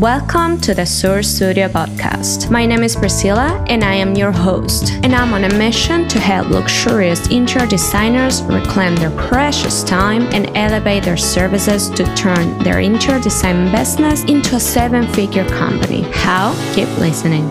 Welcome to the Sur Studio podcast. My name is Priscilla and I am your host. And I'm on a mission to help luxurious interior designers reclaim their precious time and elevate their services to turn their interior design business into a seven figure company. How? Keep listening.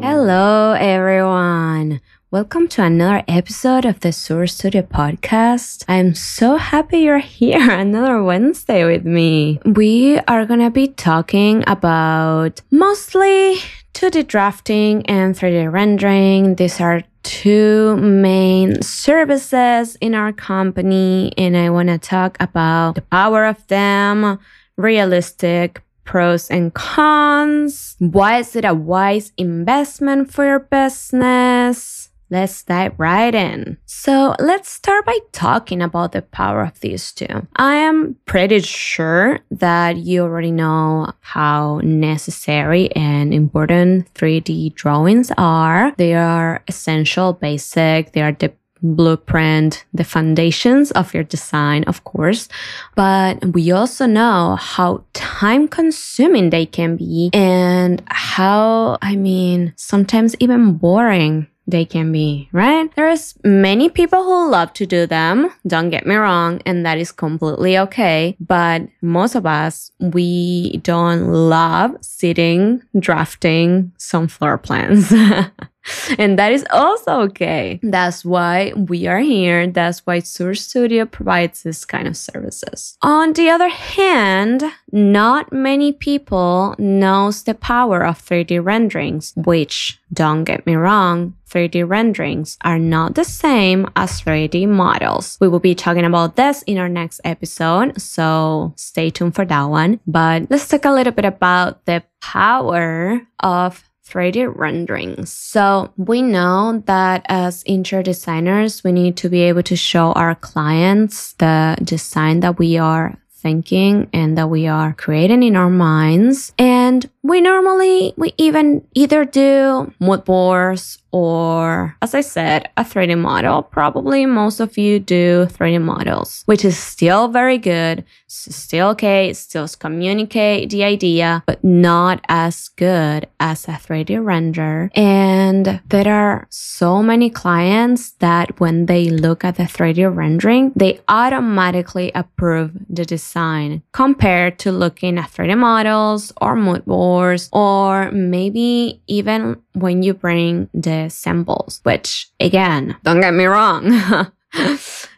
Hello, everyone. Welcome to another episode of the Sur Studio podcast. I'm so happy you're here another Wednesday with me. We are going to be talking about mostly 2D drafting and 3D rendering. These are two main services in our company, and I want to talk about the power of them, realistic pros and cons. Why is it a wise investment for your business? Let's dive right in. So let's start by talking about the power of these two. I am pretty sure that you already know how necessary and important 3D drawings are. They are essential, basic, they are the blueprint, the foundations of your design, of course. But we also know how time consuming they can be and how, I mean, sometimes even boring they can be, right? There's many people who love to do them. Don't get me wrong. And that is completely okay. But most of us, we don't love sitting, drafting some floor plans. and that is also okay. That's why we are here. That's why Sur Studio provides this kind of services. On the other hand, not many people knows the power of 3D renderings, which don't get me wrong, 3D renderings are not the same as 3D models. We will be talking about this in our next episode, so stay tuned for that one. But let's talk a little bit about the power of 3D renderings. So we know that as interior designers, we need to be able to show our clients the design that we are thinking and that we are creating in our minds. And we normally, we even either do mood boards or, as I said, a 3D model. Probably most of you do 3D models, which is still very good. still okay. Still communicate the idea, but not as good as a 3D render. And there are so many clients that when they look at the 3D rendering, they automatically approve the design compared to looking at 3D models or mood boards, or maybe even when you bring the samples, which again, don't get me wrong.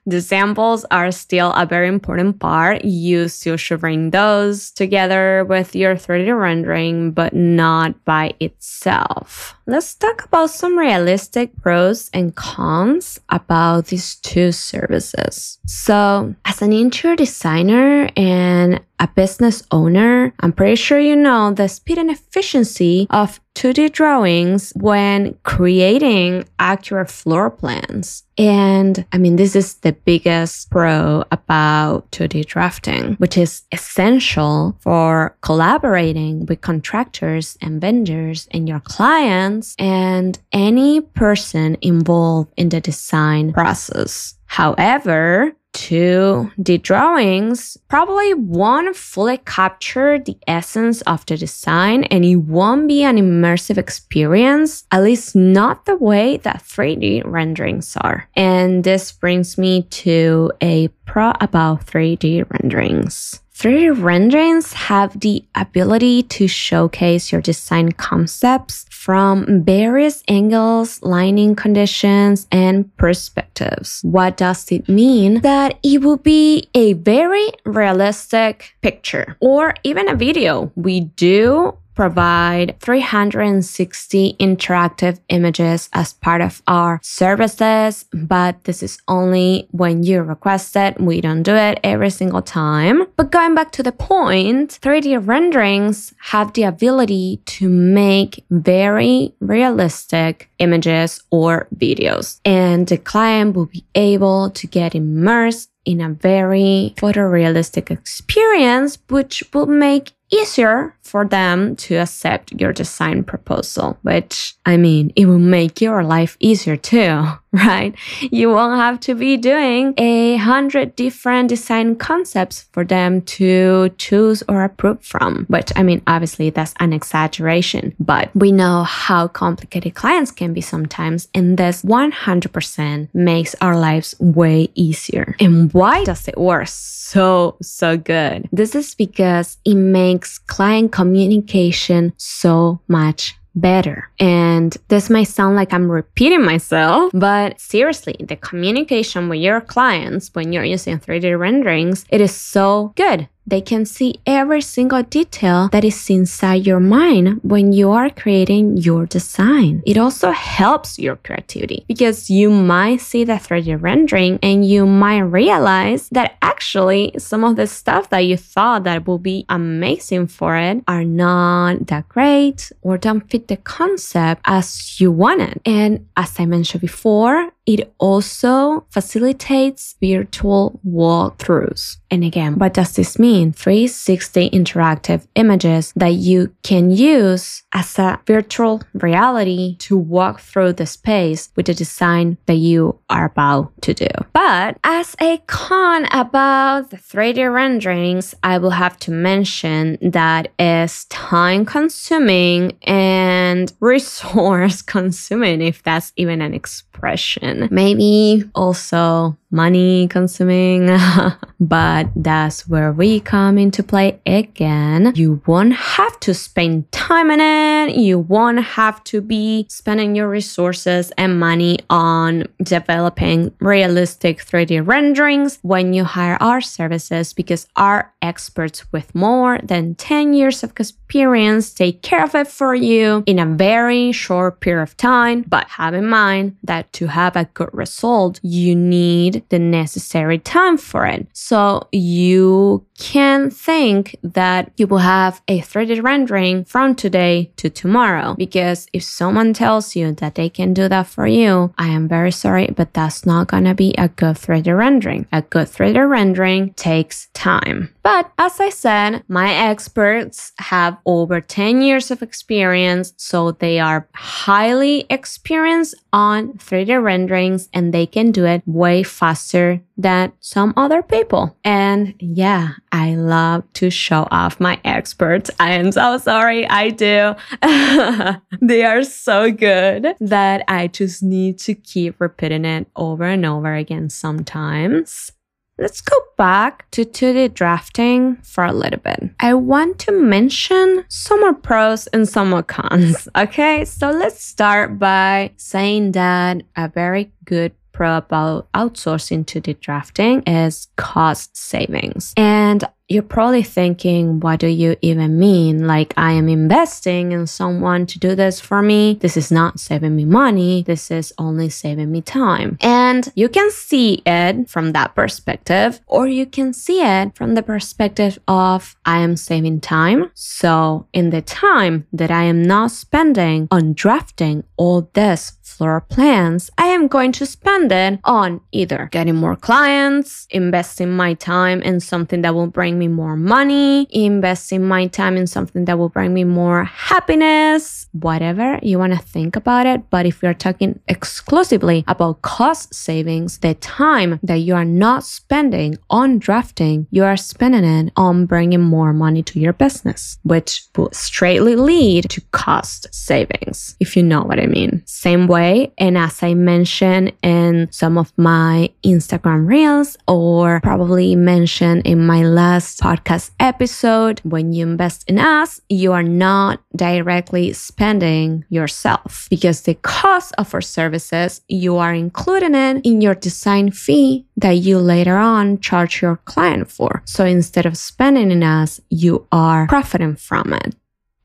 the samples are still a very important part. You still should bring those together with your 3D rendering, but not by itself. Let's talk about some realistic pros and cons about these two services. So, as an interior designer and a business owner, I'm pretty sure you know the speed and efficiency of 2D drawings when creating accurate floor plans. And I mean, this is the biggest pro about 2D drafting, which is essential for collaborating with contractors and vendors and your clients and any person involved in the design process. However, 2D drawings probably won't fully capture the essence of the design and it won't be an immersive experience, at least not the way that 3D renderings are. And this brings me to a pro about 3D renderings. 3D renderings have the ability to showcase your design concepts from various angles, lighting conditions, and perspectives. What does it mean? That it will be a very realistic picture or even a video. We do provide 360 interactive images as part of our services, but this is only when you request it. We don't do it every single time. But going back to the point, 3D renderings have the ability to make very realistic images or videos, and the client will be able to get immersed in a very photorealistic experience, which will make easier for them to accept your design proposal, which I mean, it will make your life easier too, right? You won't have to be doing a hundred different design concepts for them to choose or approve from, which I mean, obviously that's an exaggeration, but we know how complicated clients can be sometimes. And this 100% makes our lives way easier. And why does it work so, so good? This is because it makes client communication so much better. And this might sound like I'm repeating myself, but seriously, the communication with your clients when you're using 3D renderings, it is so good. They can see every single detail that is inside your mind when you are creating your design. It also helps your creativity because you might see the 3D rendering and you might realize that actually some of the stuff that you thought that will be amazing for it are not that great or don't fit the concept as you wanted. And as I mentioned before, it also facilitates virtual walkthroughs. And again, what does this mean? 360 interactive images that you can use as a virtual reality to walk through the space with the design that you are about to do. But as a con about the 3D renderings, I will have to mention that is time consuming and resource consuming, if that's even an expression. Maybe also money consuming, but that's where we come into play again. You won't have to spend time on it. You won't have to be spending your resources and money on developing realistic 3D renderings when you hire our services because our experts with more than 10 years of experience take care of it for you in a very short period of time. But have in mind that to have a good result, you need the necessary time for it. So you can think that you will have a 3D rendering from today to tomorrow. Because if someone tells you that they can do that for you, I am very sorry, but that's not gonna be a good 3D rendering. A good 3D rendering takes time. But as I said, my experts have over 10 years of experience, so they are highly experienced on 3D renderings and they can do it way faster than some other people. And yeah, I love to show off my experts. I am so sorry. I do. they are so good that I just need to keep repeating it over and over again sometimes. Let's go back to 2D drafting for a little bit. I want to mention some more pros and some more cons. Okay, so let's start by saying that a very good pro about outsourcing 2D drafting is cost savings. And you're probably thinking, what do you even mean? Like, I am investing in someone to do this for me. This is not saving me money. This is only saving me time. And you can see it from that perspective, or you can see it from the perspective of, I am saving time. So, in the time that I am not spending on drafting all this floor plans, I am going to spend it on either getting more clients, investing my time in something that will bring me more money, investing my time in something that will bring me more happiness, whatever you want to think about it. But if you're talking exclusively about cost savings, the time that you are not spending on drafting, you are spending it on bringing more money to your business, which will straightly lead to cost savings, if you know what I mean. Same way. And as I mentioned in some of my Instagram reels, or probably mentioned in my last podcast episode, when you invest in us, you are not directly spending yourself because the cost of our services, you are including it in your design fee that you later on charge your client for. So instead of spending in us, you are profiting from it.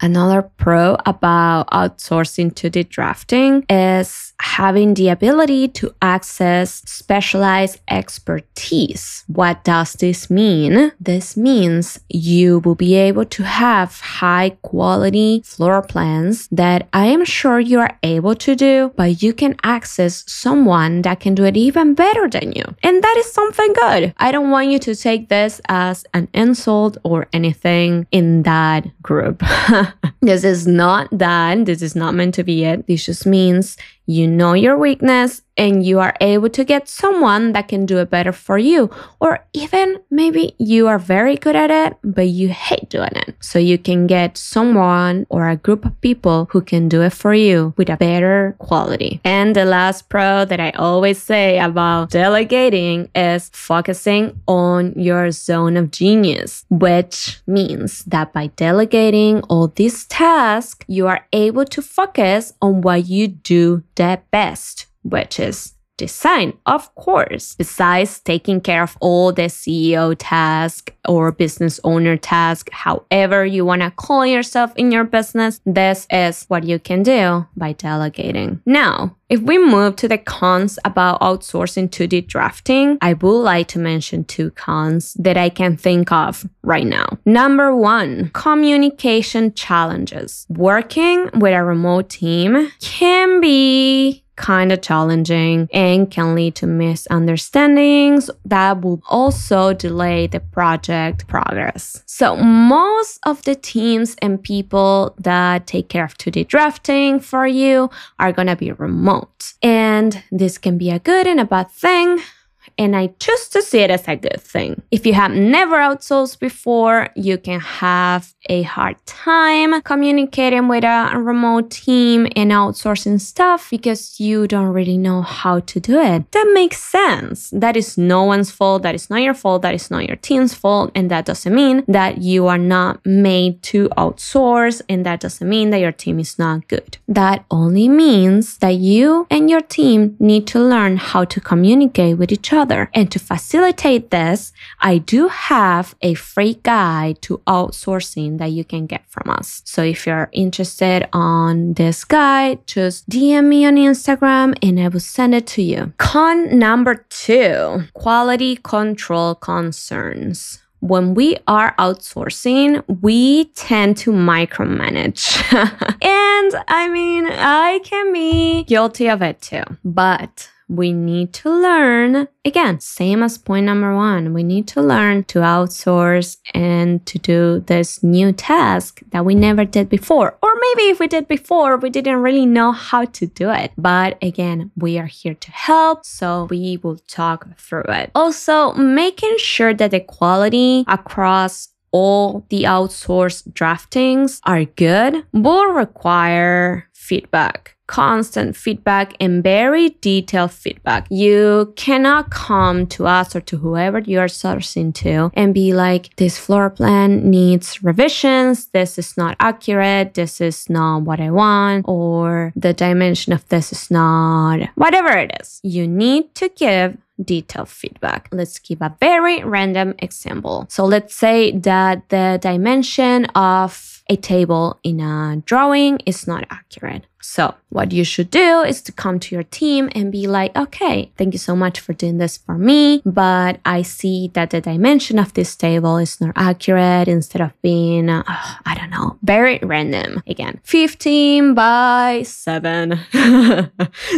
Another pro about outsourcing 2D drafting is having the ability to access specialized expertise. What does this mean? This means you will be able to have high quality floor plans that I am sure you are able to do, but you can access someone that can do it even better than you. And that is something good. I don't want you to take this as an insult or anything in that group. this is not that. This is not meant to be it. This just means you know your weakness and you are able to get someone that can do it better for you. Or even maybe you are very good at it, but you hate doing it. So you can get someone or a group of people who can do it for you with a better quality. And the last pro that I always say about delegating is focusing on your zone of genius, which means that by delegating all these tasks, you are able to focus on what you do the best, which is design, of course. Besides taking care of all the CEO task or business owner task, however you want to call yourself in your business, this is what you can do by delegating. Now, if we move to the cons about outsourcing 2D drafting, I would like to mention two cons that I can think of right now. Number one, communication challenges. Working with a remote team can be kind of challenging and can lead to misunderstandings that will also delay the project progress. So most of the teams and people that take care of 2D drafting for you are going to be remote. And this can be a good and a bad thing and I choose to see it as a good thing. If you have never outsourced before, you can have a hard time communicating with a remote team and outsourcing stuff because you don't really know how to do it. That makes sense. That is no one's fault. That is not your fault. That is not your team's fault. And that doesn't mean that you are not made to outsource. And that doesn't mean that your team is not good. That only means that you and your team need to learn how to communicate with each other. And to facilitate this, I do have a free guide to outsourcing that you can get from us. So if you're interested on this guide, just DM me on Instagram and I will send it to you. Con number two, quality control concerns when we are outsourcing, we tend to micromanage. and I mean, I can be guilty of it too. But we need to learn again, same as point number one. We need to learn to outsource and to do this new task that we never did before. Or maybe if we did before, we didn't really know how to do it. But again, we are here to help. So we will talk through it. Also, making sure that the quality across all the outsourced draftings are good will require feedback constant feedback and very detailed feedback. You cannot come to us or to whoever you are sourcing to and be like, this floor plan needs revisions. This is not accurate. This is not what I want. Or the dimension of this is not whatever it is. You need to give detailed feedback. Let's give a very random example. So let's say that the dimension of a table in a drawing is not accurate. So what you should do is to come to your team and be like, okay, thank you so much for doing this for me, but I see that the dimension of this table is not accurate instead of being, uh, I don't know, very random. Again, 15 by 7.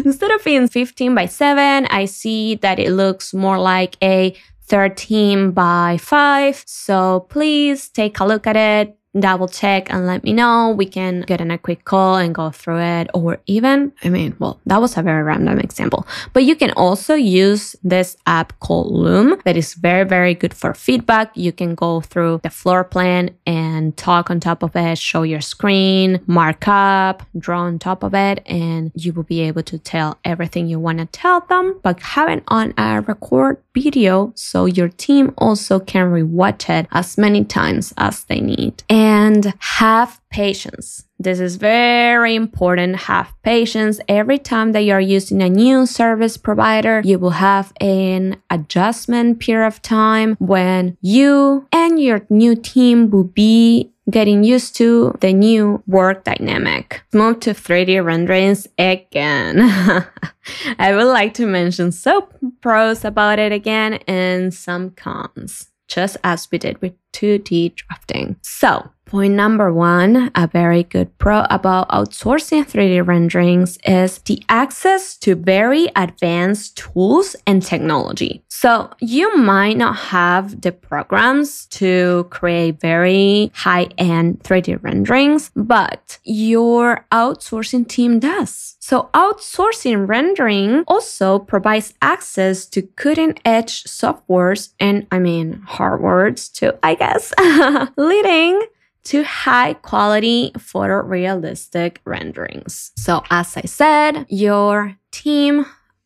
instead of being 15 by 7, I see that it looks more like a 13 by 5. So please take a look at it double check and let me know. We can get in a quick call and go through it. Or even, I mean, well, that was a very random example, but you can also use this app called Loom that is very, very good for feedback. You can go through the floor plan and talk on top of it, show your screen, mark up, draw on top of it, and you will be able to tell everything you want to tell them, but have it on a record video so your team also can rewatch it as many times as they need. And have patience. This is very important. Have patience. Every time that you're using a new service provider, you will have an adjustment period of time when you and your new team will be getting used to the new work dynamic. Move to 3D renderings again. I would like to mention some pros about it again and some cons, just as we did with 2D drafting. So Point number one, a very good pro about outsourcing 3D renderings is the access to very advanced tools and technology. So you might not have the programs to create very high end 3D renderings, but your outsourcing team does. So outsourcing rendering also provides access to cutting edge softwares and I mean hardwares too, I guess, leading to high quality photorealistic renderings. So, as I said, your team,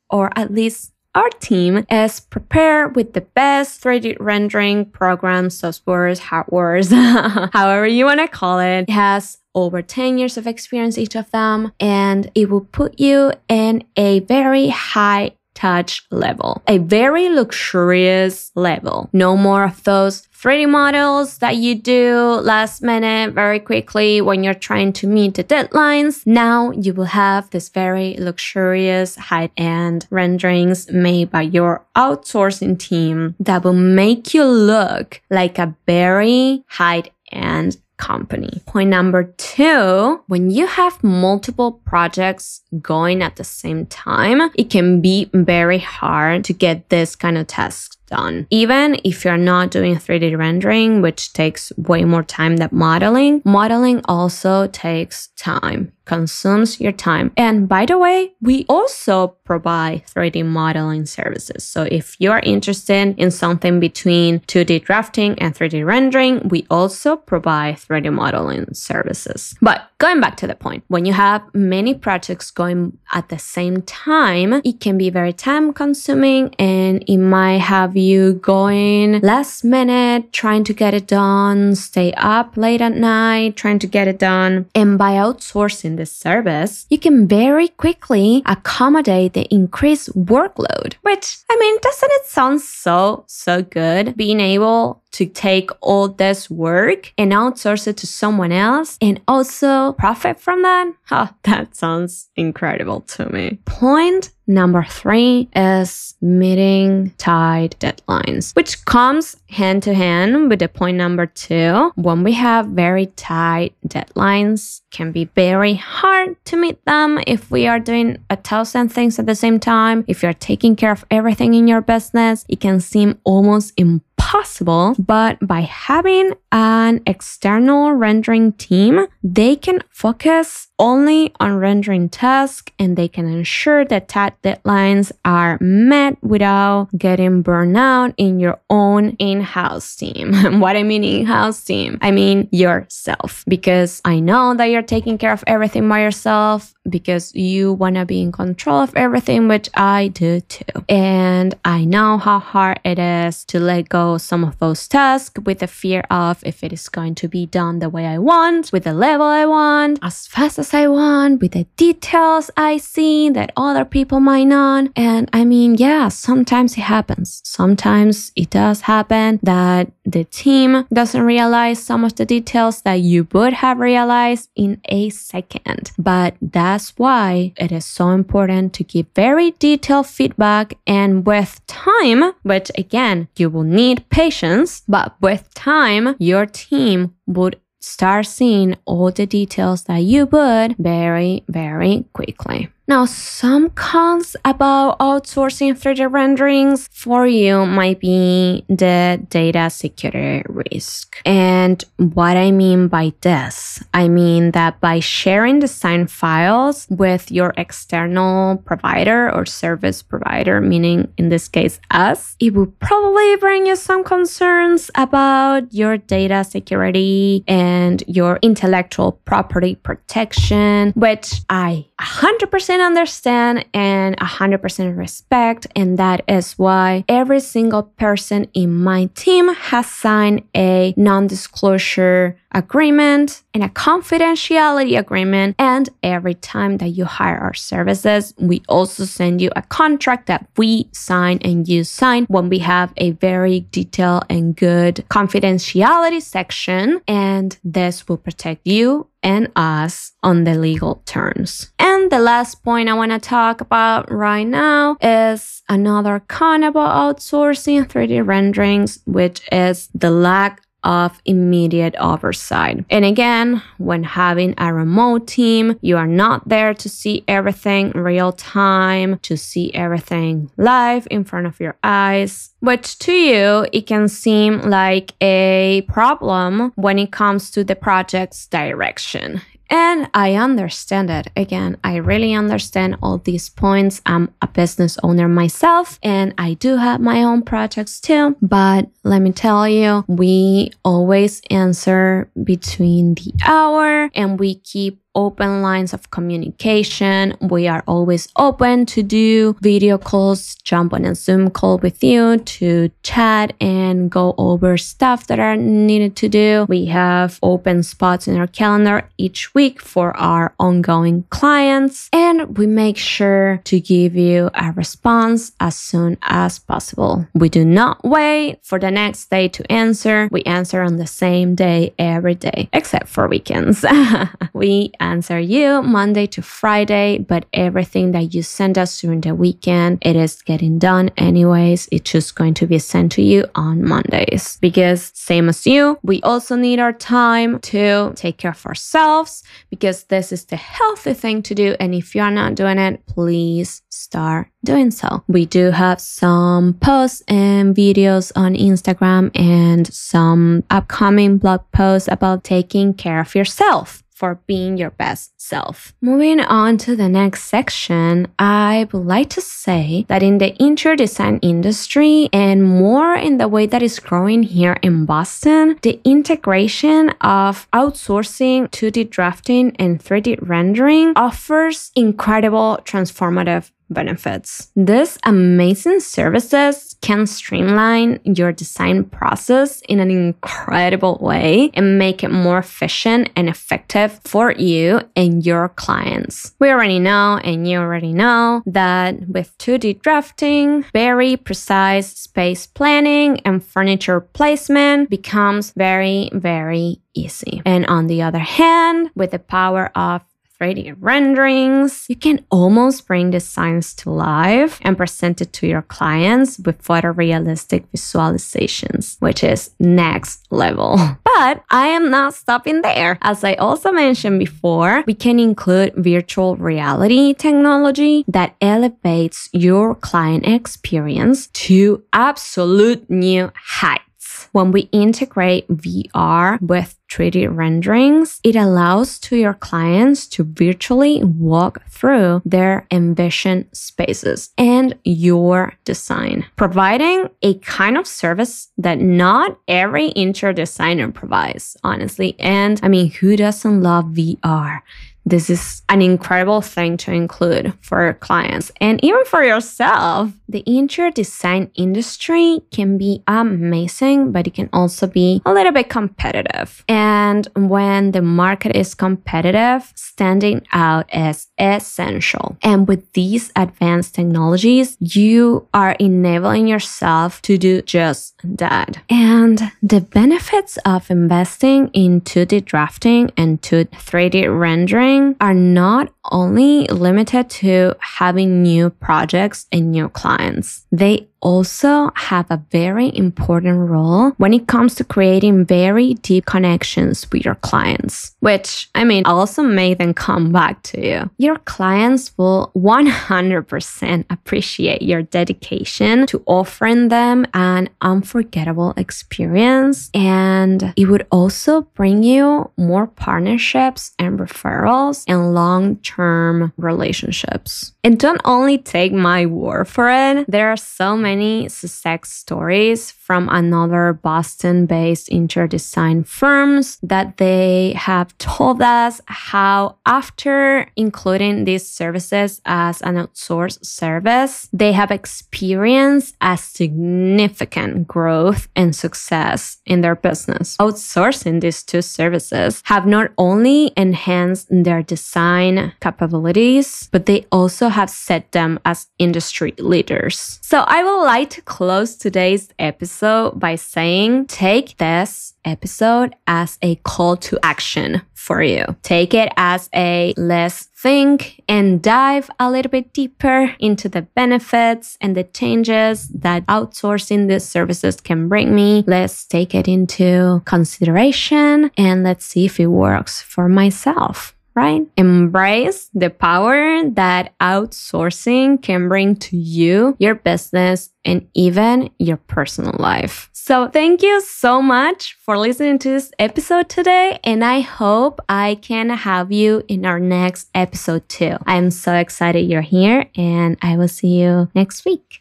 or at least our team, is prepared with the best 3D rendering programs, softwares, hardwares, however you want to call it. It has over 10 years of experience, each of them, and it will put you in a very high touch level, a very luxurious level. No more of those 3D models that you do last minute very quickly when you're trying to meet the deadlines. Now you will have this very luxurious high end renderings made by your outsourcing team that will make you look like a very high end company. Point number two, when you have multiple projects going at the same time, it can be very hard to get this kind of tasks done. Even if you're not doing 3D rendering, which takes way more time than modeling, modeling also takes time consumes your time. And by the way, we also provide 3D modeling services. So if you're interested in something between 2D drafting and 3D rendering, we also provide 3D modeling services. But going back to the point, when you have many projects going at the same time, it can be very time consuming and it might have you going last minute, trying to get it done, stay up late at night, trying to get it done. And by outsourcing this service, you can very quickly accommodate the increased workload, which, I mean, doesn't it sound so, so good? Being able to take all this work and outsource it to someone else and also profit from that? Huh, that sounds incredible to me. Point number three is meeting tight deadlines, which comes hand to hand with the point number two. When we have very tight deadlines, can be very hard to meet them if we are doing a thousand things at the same time. If you're taking care of everything in your business, it can seem almost impossible possible, but by having an external rendering team, they can focus only on rendering tasks and they can ensure that task deadlines are met without getting burned out in your own in-house team. what I mean in-house team, I mean yourself because I know that you're taking care of everything by yourself because you want to be in control of everything, which I do too. And I know how hard it is to let go some of those tasks with the fear of if it is going to be done the way I want, with the level I want, as fast as I want, with the details I see that other people might not. And I mean, yeah, sometimes it happens. Sometimes it does happen that the team doesn't realize some of the details that you would have realized in a second. But that's why it is so important to give very detailed feedback and with time, which again, you will need patience, but with time, your team would start seeing all the details that you would very, very quickly. Now, some cons about outsourcing 3D renderings for you might be the data security risk. And what I mean by this, I mean that by sharing design files with your external provider or service provider, meaning in this case us, it will probably bring you some concerns about your data security and your intellectual property protection, which I 100% 100% understand and 100% respect. And that is why every single person in my team has signed a non disclosure agreement and a confidentiality agreement. And every time that you hire our services, we also send you a contract that we sign and you sign when we have a very detailed and good confidentiality section. And this will protect you and us on the legal terms. And the last point I want to talk about right now is another con about outsourcing 3D renderings, which is the lack of immediate oversight. And again, when having a remote team, you are not there to see everything real time, to see everything live in front of your eyes, which to you, it can seem like a problem when it comes to the project's direction. And I understand it. Again, I really understand all these points. I'm a business owner myself and I do have my own projects too. But let me tell you, we always answer between the hour and we keep open lines of communication. We are always open to do video calls, jump on a Zoom call with you to chat and go over stuff that are needed to do. We have open spots in our calendar each week for our ongoing clients, and we make sure to give you a response as soon as possible. We do not wait for the next day to answer. We answer on the same day every day, except for weekends. we answer you Monday to Friday, but everything that you send us during the weekend, it is getting done anyways. It's just going to be sent to you on Mondays because same as you, we also need our time to take care of ourselves because this is the healthy thing to do. And if you're not doing it, please start doing so. We do have some posts and videos on Instagram and some upcoming blog posts about taking care of yourself for being your best self. Moving on to the next section, I would like to say that in the interior design industry and more in the way that is growing here in Boston, the integration of outsourcing 2D drafting and 3D rendering offers incredible transformative benefits. These amazing services can streamline your design process in an incredible way and make it more efficient and effective for you and your clients. We already know, and you already know, that with 2D drafting, very precise space planning and furniture placement becomes very, very easy. And on the other hand, with the power of 3D renderings. You can almost bring designs to life and present it to your clients with photorealistic visualizations, which is next level. But I am not stopping there. As I also mentioned before, we can include virtual reality technology that elevates your client experience to absolute new heights. When we integrate VR with 3D renderings, it allows to your clients to virtually walk through their envisioned spaces and your design, providing a kind of service that not every interior designer provides, honestly. And I mean, who doesn't love VR? This is an incredible thing to include for clients and even for yourself. The interior design industry can be amazing, but it can also be a little bit competitive. And when the market is competitive, standing out is essential. And with these advanced technologies, you are enabling yourself to do just that. And the benefits of investing in 2D drafting and 3D rendering are not only limited to having new projects and new clients. They also have a very important role when it comes to creating very deep connections with your clients, which I mean also make them come back to you. Your clients will 100% appreciate your dedication to offering them an unforgettable experience. And it would also bring you more partnerships and referrals and long term relationships. And don't only take my word for it, there are so many success stories from another Boston based interior design firms that they have told us how, after including these services as an outsourced service, they have experienced a significant growth and success in their business. Outsourcing these two services have not only enhanced their design capabilities, but they also have set them as industry leaders. So I would like to close today's episode by saying take this episode as a call to action for you. Take it as a let's think and dive a little bit deeper into the benefits and the changes that outsourcing these services can bring me. Let's take it into consideration and let's see if it works for myself right? Embrace the power that outsourcing can bring to you, your business, and even your personal life. So thank you so much for listening to this episode today. And I hope I can have you in our next episode too. I am so excited you're here and I will see you next week.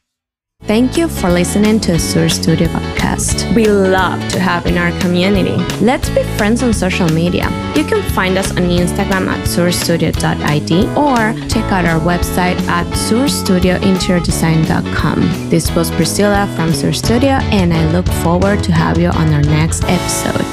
Thank you for listening to Sur Studio podcast. We love to have in our community. Let's be friends on social media. You can find us on Instagram at surstudio.id or check out our website at surstudiointeriordesign.com. This was Priscilla from Sur Studio, and I look forward to have you on our next episode.